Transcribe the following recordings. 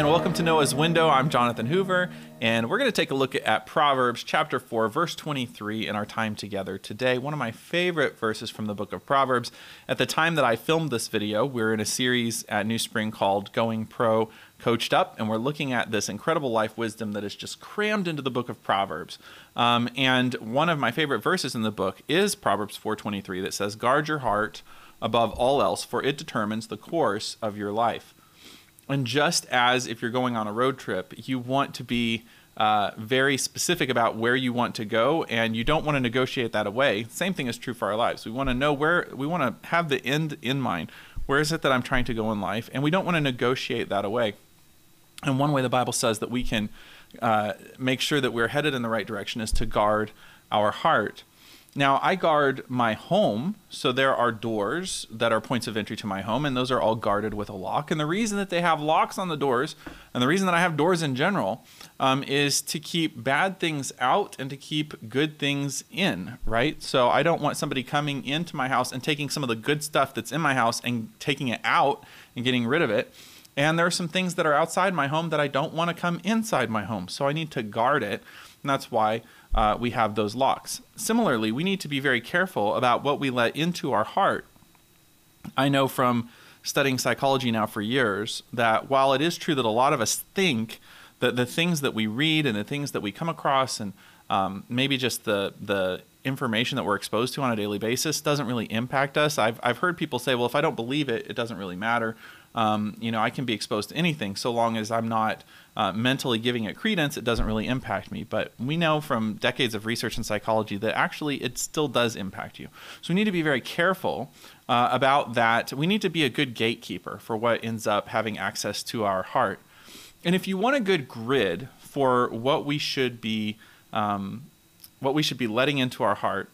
and welcome to Noah's Window. I'm Jonathan Hoover, and we're going to take a look at Proverbs chapter 4, verse 23 in our time together today. One of my favorite verses from the book of Proverbs. At the time that I filmed this video, we are in a series at New Spring called Going Pro Coached Up, and we're looking at this incredible life wisdom that is just crammed into the book of Proverbs. Um, and one of my favorite verses in the book is Proverbs 4:23 that says, "Guard your heart above all else, for it determines the course of your life." And just as if you're going on a road trip, you want to be uh, very specific about where you want to go, and you don't want to negotiate that away. Same thing is true for our lives. We want to know where we want to have the end in mind. Where is it that I'm trying to go in life? And we don't want to negotiate that away. And one way the Bible says that we can uh, make sure that we're headed in the right direction is to guard our heart. Now, I guard my home, so there are doors that are points of entry to my home, and those are all guarded with a lock. And the reason that they have locks on the doors, and the reason that I have doors in general, um, is to keep bad things out and to keep good things in, right? So I don't want somebody coming into my house and taking some of the good stuff that's in my house and taking it out and getting rid of it. And there are some things that are outside my home that I don't want to come inside my home. So I need to guard it. And that's why uh, we have those locks. Similarly, we need to be very careful about what we let into our heart. I know from studying psychology now for years that while it is true that a lot of us think that the things that we read and the things that we come across and um, maybe just the the information that we're exposed to on a daily basis doesn't really impact us. I've, I've heard people say, well, if I don't believe it, it doesn't really matter. Um, you know, I can be exposed to anything so long as I'm not uh, mentally giving it credence, it doesn't really impact me. But we know from decades of research in psychology that actually it still does impact you. So we need to be very careful uh, about that. We need to be a good gatekeeper for what ends up having access to our heart. And if you want a good grid for what we should be, um, what we should be letting into our heart,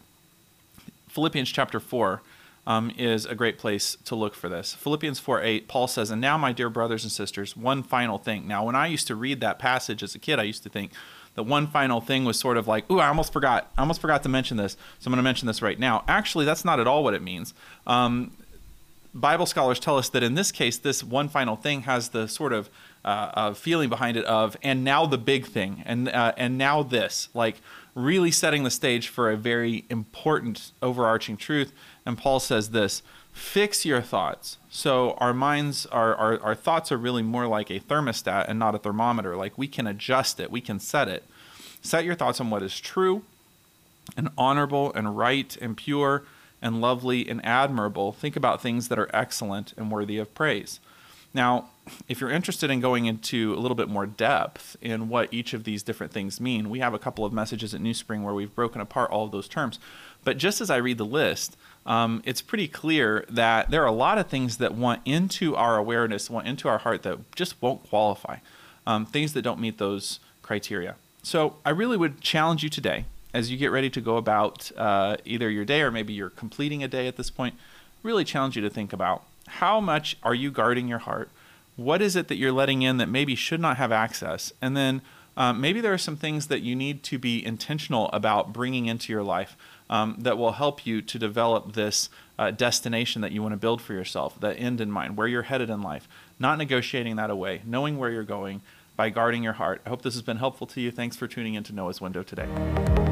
Philippians chapter four um, is a great place to look for this. Philippians 4 8, Paul says, And now, my dear brothers and sisters, one final thing. Now, when I used to read that passage as a kid, I used to think that one final thing was sort of like, ooh, I almost forgot. I almost forgot to mention this. So I'm going to mention this right now. Actually, that's not at all what it means. Um, Bible scholars tell us that in this case, this one final thing has the sort of uh, feeling behind it of, and now the big thing, and uh, and now this, like really setting the stage for a very important overarching truth and Paul says this fix your thoughts. So our minds, our, our, our thoughts are really more like a thermostat and not a thermometer. Like we can adjust it, we can set it. Set your thoughts on what is true and honorable and right and pure and lovely and admirable. Think about things that are excellent and worthy of praise. Now, if you're interested in going into a little bit more depth in what each of these different things mean, we have a couple of messages at New Spring where we've broken apart all of those terms. But just as I read the list, um, it's pretty clear that there are a lot of things that want into our awareness, want into our heart that just won't qualify, um, things that don't meet those criteria. So I really would challenge you today as you get ready to go about uh, either your day or maybe you're completing a day at this point, really challenge you to think about how much are you guarding your heart? What is it that you're letting in that maybe should not have access? And then um, maybe there are some things that you need to be intentional about bringing into your life um, that will help you to develop this uh, destination that you want to build for yourself, that end in mind, where you're headed in life, not negotiating that away, knowing where you're going by guarding your heart. I hope this has been helpful to you. Thanks for tuning in to Noah's Window today.